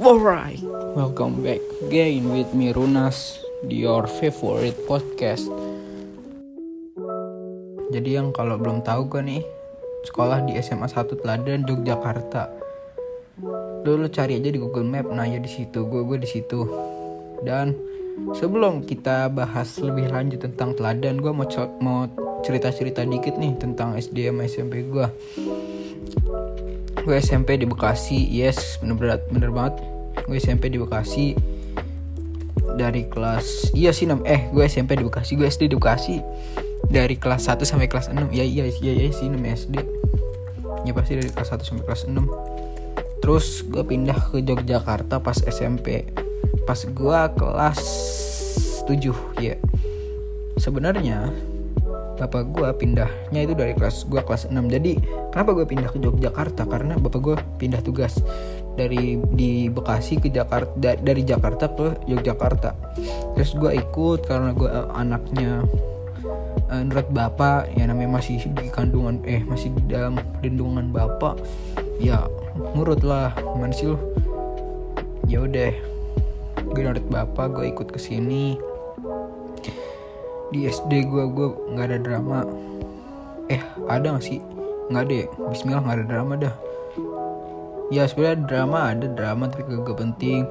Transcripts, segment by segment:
Alright, welcome back again with me Runas di your favorite podcast. Jadi yang kalau belum tahu gue nih sekolah di SMA 1 Teladan Yogyakarta. Dulu cari aja di Google Map, nah ya di situ gue gue di situ. Dan sebelum kita bahas lebih lanjut tentang Teladan, gue mau mau cerita-cerita dikit nih tentang SD sama SMP gue gue SMP di Bekasi. Yes bener bener, bener banget. Gue SMP di Bekasi. Dari kelas iya sih nam eh gue SMP di Bekasi gue SD di Bekasi. Dari kelas 1 sampai kelas 6 ya iya iya iya sih 6 SD ya pasti dari kelas 1 sampai kelas 6 terus gue pindah ke Yogyakarta pas SMP pas gue kelas 7 ya sebenarnya bapak gue pindahnya itu dari kelas gue kelas 6 jadi kenapa gue pindah ke Yogyakarta? Karena bapak gue pindah tugas dari di Bekasi ke Jakarta da, dari Jakarta ke Yogyakarta. Terus gue ikut karena gue uh, anaknya uh, menurut bapak ya namanya masih di kandungan eh masih di dalam lindungan bapak. Ya nurut lah mana sih lo ya udah gue nurut bapak gue ikut ke sini di SD gue gue nggak ada drama. Eh ada gak sih? Nggak ada ya? Bismillah nggak ada drama dah. Ya sebenarnya drama ada drama tapi gak, gak penting.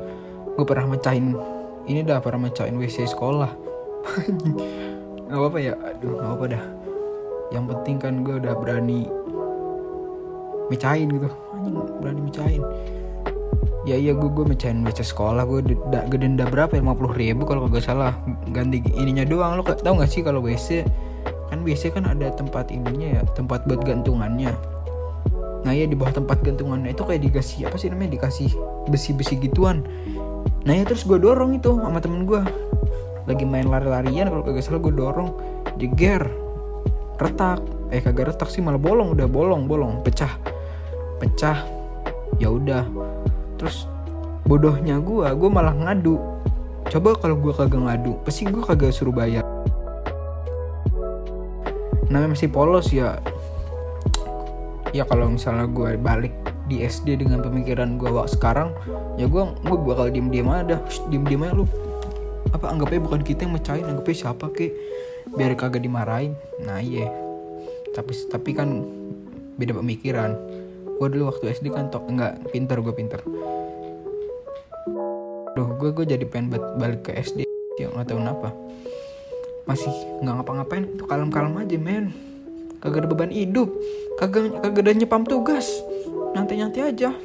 Gue pernah mecahin ini dah pernah mecahin WC sekolah. Nggak apa, apa ya? Aduh nggak apa dah. Yang penting kan gue udah berani mecahin gitu. Berani mecahin ya iya gue gue mecahin baca sekolah gue gede denda berapa ya? 50 ribu kalau gak salah. Ganti ininya doang. Lo tau gak sih kalau WC kan WC kan ada tempat ininya ya tempat buat gantungannya. Nah ya di bawah tempat gantungannya itu kayak dikasih apa sih namanya? Dikasih besi-besi gituan. Nah ya terus gue dorong itu sama temen gue lagi main lari-larian kalau kagak salah gue dorong. Jeger. Retak. Eh kagak retak sih malah bolong. Udah bolong bolong. Pecah. Pecah. Ya udah terus bodohnya gue gue malah ngadu. Coba kalau gue kagak ngadu pasti gue kagak suruh bayar. Namanya masih polos ya. Ya kalau misalnya gue balik di SD dengan pemikiran gue waktu sekarang ya gue gue bakal diem diem aja. Diem diem aja lu. Apa anggapnya bukan kita yang mecahin anggapnya siapa ke? Biar kagak dimarahin. Nah iya. Tapi tapi kan beda pemikiran gue dulu waktu SD kan tok enggak pinter gue pinter. Duh, gue gue jadi pengen balik ke SD ya nggak tahu kenapa. Masih nggak ngapa-ngapain tuh kalem-kalem aja men. Kagak ada beban hidup. Kagak kagak ada nyepam tugas. Nyantai-nyantai aja.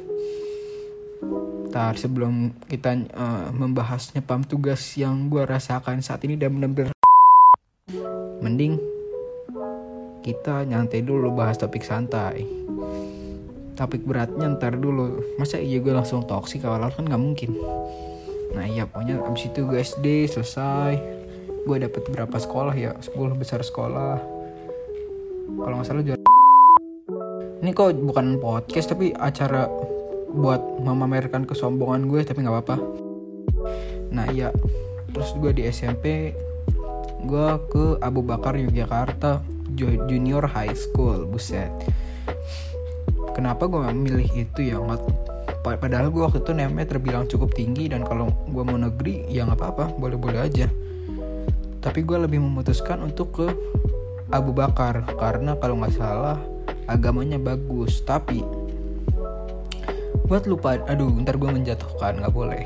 Ntar sebelum kita uh, membahas nyepam tugas yang gue rasakan saat ini dan benar-benar mending kita nyantai dulu bahas topik santai topik beratnya ntar dulu. Masa iya gue langsung toksik awal-awal? Kan nggak mungkin. Nah iya pokoknya abis itu gue SD selesai. Gue dapet berapa sekolah ya? 10 besar sekolah. Kalau nggak salah juara. Ini kok bukan podcast tapi acara buat memamerkan kesombongan gue tapi nggak apa-apa. Nah iya. Terus gue di SMP gue ke Abu Bakar Yogyakarta Junior High School buset kenapa gue milih itu ya nggak padahal gue waktu itu namanya terbilang cukup tinggi dan kalau gue mau negeri ya nggak apa-apa boleh-boleh aja. Tapi gue lebih memutuskan untuk ke Abu Bakar karena kalau nggak salah agamanya bagus. Tapi buat lupa aduh ntar gue menjatuhkan nggak boleh.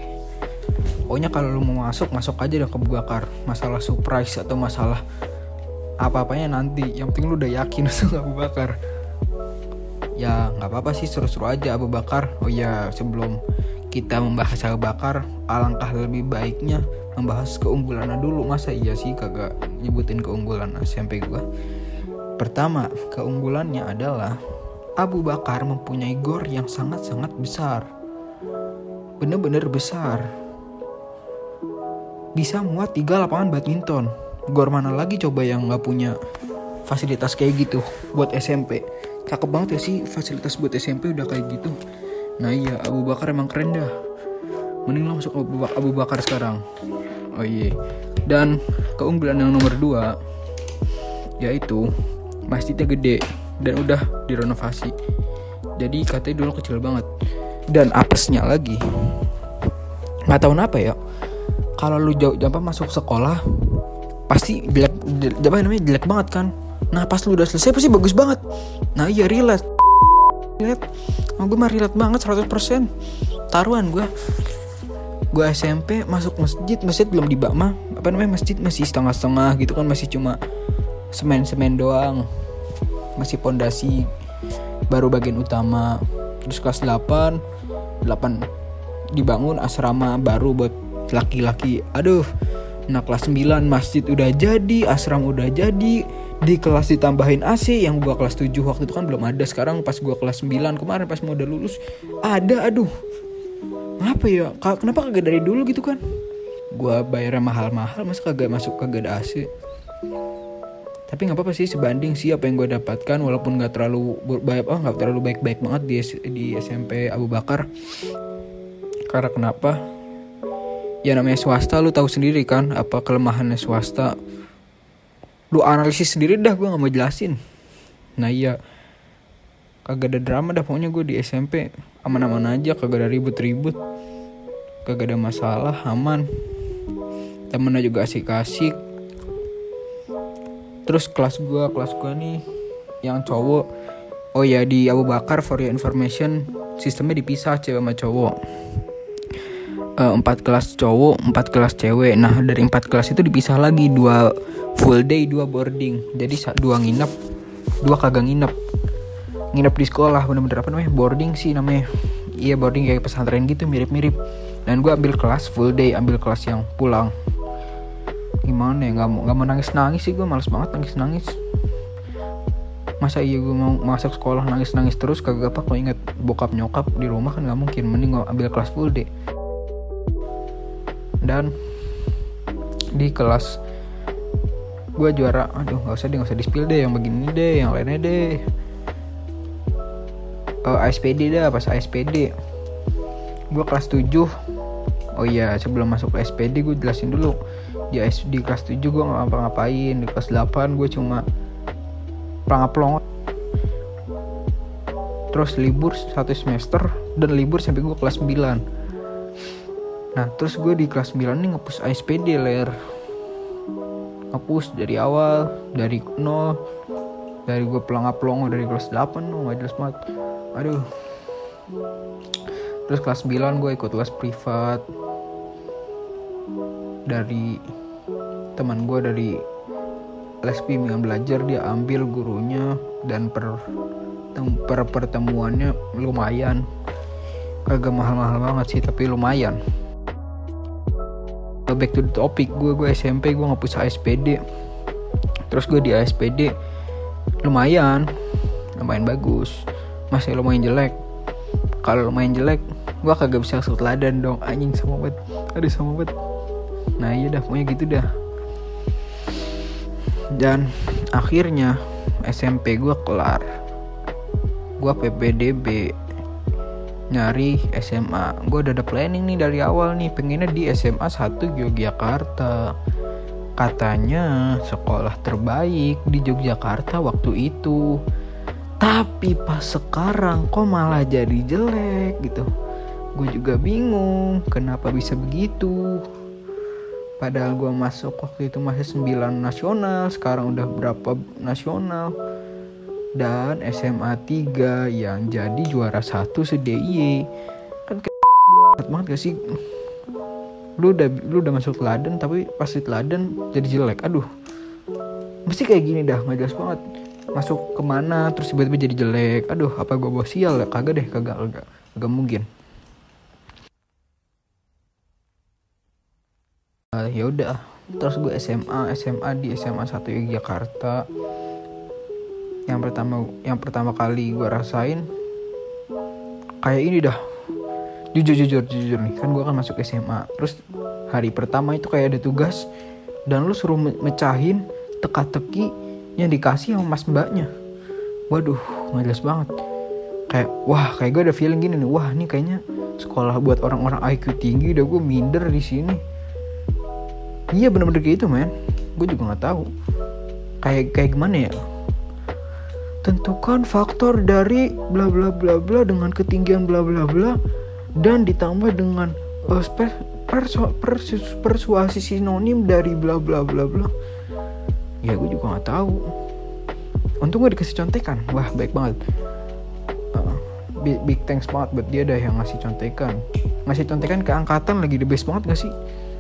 Pokoknya kalau lu mau masuk masuk aja deh ke Abu Bakar. Masalah surprise atau masalah apa-apanya nanti. Yang penting lu udah yakin masuk Abu Bakar ya nggak apa-apa sih seru-seru aja Abu Bakar. Oh ya sebelum kita membahas Abu Bakar alangkah lebih baiknya membahas keunggulannya dulu. Masa iya sih kagak nyebutin keunggulan SMP gue pertama keunggulannya adalah Abu Bakar mempunyai gor yang sangat-sangat besar. Bener-bener besar. Bisa muat tiga lapangan badminton. Gor mana lagi coba yang nggak punya fasilitas kayak gitu buat SMP cakep banget ya sih fasilitas buat SMP udah kayak gitu. Nah iya Abu Bakar emang keren dah. Mending lo masuk Abu, Abu Bakar sekarang. Oh iya. Dan keunggulan yang nomor dua yaitu masjidnya gede dan udah direnovasi. Jadi katanya dulu kecil banget. Dan apesnya lagi nggak tahu kenapa ya kalau lu jauh apa masuk sekolah pasti jelek apa namanya jelek banget kan nah pas lu udah selesai pasti bagus banget. Nah iya relate. Relate. Oh, gue mah relate banget 100% taruhan gue gue SMP masuk masjid. Masjid belum di mah apa namanya? Masjid masih setengah-setengah gitu kan. Masih cuma semen-semen doang. Masih pondasi baru bagian utama. Terus kelas 8 8 dibangun asrama baru buat laki-laki. Aduh nah kelas 9 masjid udah jadi asrama udah jadi. Di kelas ditambahin AC yang gua kelas 7 waktu itu kan belum ada. Sekarang pas gua kelas 9 kemarin pas mau udah lulus ada. Aduh apa ya? Kenapa kagak dari dulu gitu kan? Gua bayarnya mahal-mahal masa kagak masuk kagak ada AC tapi nggak apa-apa sih sebanding sih apa yang gue dapatkan walaupun nggak terlalu baik oh nggak terlalu baik-baik banget di di SMP Abu Bakar. Karena kenapa ya namanya swasta lu tahu sendiri kan apa kelemahannya swasta. Lu analisis sendiri dah gue nggak mau jelasin. Nah iya. Kagak ada drama dah pokoknya gue di SMP aman-aman aja kagak ada ribut-ribut. Kagak ada masalah aman. Temennya juga asik-asik. Terus kelas gue kelas gue nih yang cowok. Oh ya di Abu Bakar for your information sistemnya dipisah cewek sama cowok empat kelas cowok empat kelas cewek. Nah dari empat kelas itu dipisah lagi dua full day dua boarding. Jadi dua nginep dua kagak nginep. Nginep di sekolah bener-bener apa namanya boarding sih namanya. Iya boarding kayak pesantren gitu mirip-mirip. Dan gue ambil kelas full day ambil kelas yang pulang. Gimana ya nggak mau nggak mau nangis nangis sih gue males banget nangis nangis masa iya gue mau masuk sekolah nangis nangis terus kagak apa kalau inget bokap nyokap di rumah kan nggak mungkin. Mending ambil kelas full day dan di kelas gue juara. Aduh nggak usah deh nggak usah di spill deh. Yang begini deh yang lainnya deh. Uh, eh, ASPD dah pas ASPD gue kelas 7 oh iya sebelum masuk ke SPD gue jelasin dulu. Di di kelas 7 gue nggak ngapa-ngapain. Di kelas 8 gue cuma pelangap terus libur satu semester dan libur sampai gue kelas 9 nah terus gue di kelas 9 nih ngepus ASPD ler. Ngepus dari awal dari nol. Dari gue pelangap pelongo dari kelas 8 no, gak jelas banget. Aduh. Terus kelas 9 gue ikut kelas privat. Dari teman gue dari les bimbingan belajar dia ambil gurunya dan per, per pertemuannya lumayan. Kagak mahal-mahal banget sih tapi lumayan back to the topic gue gue SMP gue ngapus ASPD terus gue di ASPD lumayan lumayan bagus. Masih lumayan jelek. Kalau lumayan jelek gue kagak bisa masuk teladan dong. Anjing sama banget. Aduh sama banget. Nah iya dah pokoknya gitu dah. Dan akhirnya SMP gue kelar. Gue PPDB nyari SMA gue udah ada planning nih dari awal nih. Pengennya di SMA 1 Yogyakarta. Katanya sekolah terbaik di Yogyakarta waktu itu. Tapi pas sekarang kok malah jadi jelek gitu. Gue juga bingung kenapa bisa begitu? Padahal gue masuk waktu itu masih 9 nasional sekarang udah berapa nasional dan SMA 3 yang jadi juara satu se DIY kan kayak banget gak sih? Lu udah lu udah masuk teladan tapi pas di teladan jadi jelek. Aduh mesti kayak gini dah nggak jelas banget. Masuk ke mana terus tiba-tiba jadi jelek. Aduh apa gue bawa sial? Ya kagak deh kagak kagak kagak mungkin. Uh, ya udah terus gue SMA SMA di SMA 1 Yogyakarta yang pertama yang pertama kali gue rasain kayak ini dah. Jujur jujur jujur nih kan gue kan masuk SMA terus hari pertama itu kayak ada tugas dan lu suruh mecahin teka-teki yang dikasih sama mas mbaknya. Waduh nggak banget. Kayak wah kayak gue ada feeling gini nih wah ini kayaknya sekolah buat orang-orang IQ tinggi udah gue minder di sini. Iya bener-bener kayak itu men. Gue juga nggak tahu. Kayak kayak gimana ya tentukan faktor dari bla bla bla bla dengan ketinggian bla bla bla dan ditambah dengan uh, per, persu, persu, persuasi sinonim dari bla bla bla bla. Ya gue juga nggak tahu. Untung gue dikasih contekan. Wah baik banget. Uh, big, big thanks banget buat dia dah yang ngasih contekan. Ngasih contekan ke angkatan lagi the best banget gak sih?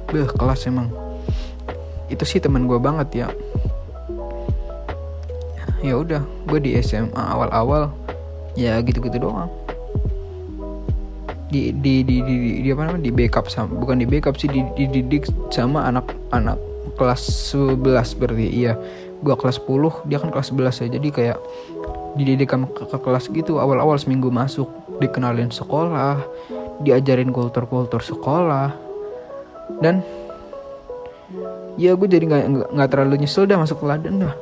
Beh, kelas emang. Itu sih teman gue banget ya ya udah gue di SMA awal-awal. Ya gitu-gitu doang. Di di di di, di, di apa namanya? Di backup sama bukan di backup sih di dididik sama anak-anak kelas 11 berarti iya. Gua kelas 10 dia kan kelas 11 ya. Jadi kayak dididik ke, ke kelas gitu awal-awal seminggu masuk dikenalin sekolah diajarin kultur-kultur sekolah. Dan ya gue jadi nggak nggak terlalu nyesel dah masuk teladan dah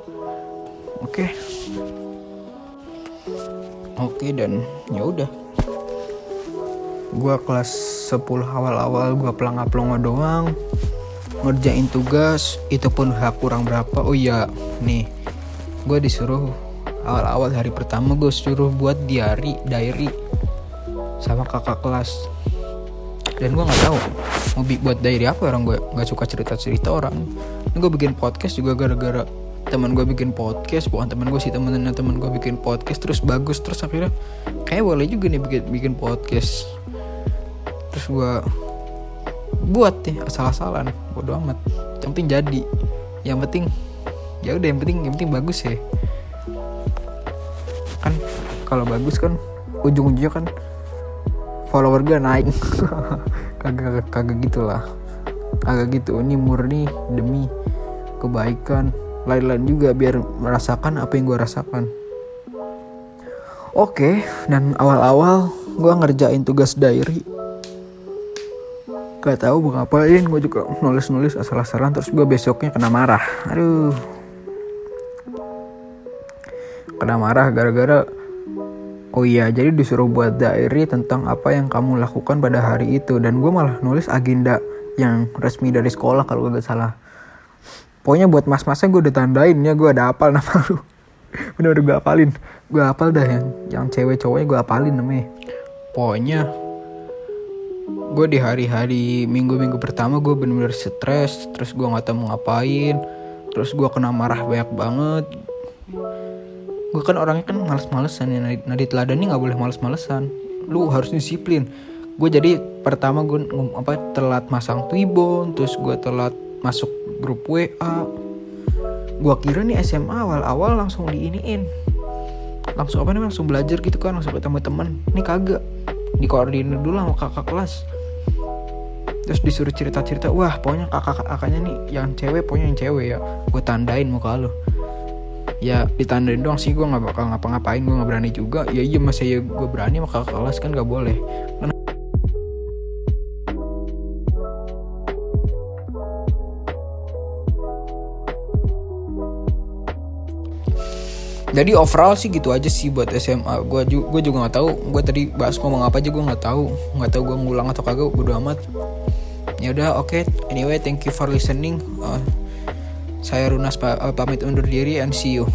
oke. Okay. oke okay, dan ya udah. Gue kelas 10 awal-awal gue pelangga-pelongo doang. Ngerjain tugas itu pun hak kurang berapa. Oh iya nih. Gue disuruh awal-awal hari pertama gue suruh buat diary diary sama kakak kelas. Dan gue nggak tahu mau buat diary apa orang gue nggak suka cerita cerita orang gue bikin podcast juga gara-gara teman gue bikin podcast bukan teman gue sih temennya teman gue bikin podcast terus bagus terus akhirnya kayak boleh juga nih bikin bikin podcast. Terus gue buat nih asal-asalan bodo amat. Yang penting jadi yang penting ya udah yang penting yang penting bagus ya. Kan kalau bagus kan ujung-ujungnya kan follower gue naik. Kagak kagak gitulah kagak gitu ini murni demi kebaikan lain-lain juga biar merasakan apa yang gue rasakan. Oke dan awal-awal gue ngerjain tugas diary. Gak tahu mau ngapain gue juga nulis nulis asal-asalan terus gue besoknya kena marah. Aduh. Kena marah gara-gara oh iya jadi disuruh buat diary tentang apa yang kamu lakukan pada hari itu dan gue malah nulis agenda yang resmi dari sekolah kalau gue gak salah pokoknya buat mas-masnya gue udah tandain ya gue ada apal nama lu. Bener-bener gue apalin. Gue apal dah yang yang cewek cowoknya gue apalin namanya. Pokoknya gue di hari-hari minggu-minggu pertama gue bener-bener stres terus gue nggak tahu mau ngapain terus gue kena marah banyak banget. Gue kan orangnya kan males-malesan ya nah teladan ini nggak boleh males-malesan. Lu harus disiplin. Gue jadi pertama gue apa telat masang twibon terus gue telat masuk grup WA gue kira nih SMA awal-awal langsung diiniin. Langsung apa namanya langsung belajar gitu kan langsung ketemu teman ini kagak. Dikoordinir dulu sama kakak kelas. Terus disuruh cerita-cerita wah pokoknya kakak-kakaknya nih yang cewek pokoknya yang cewek ya. Gue tandain muka lo ya ditandain doang sih gue nggak bakal ngapa-ngapain gue nggak berani juga. Ya iya masih ya gue berani maka kakak kelas kan nggak boleh. Karena jadi overall sih gitu aja sih buat SMA gue juga gue juga nggak tahu. Gue tadi bahas ngomong apa aja gue nggak tahu. Nggak tahu gue ngulang atau kagak bodo amat. Ya udah oke. Okay. anyway thank you for listening. Uh, saya Runas pa uh, pamit undur diri and see you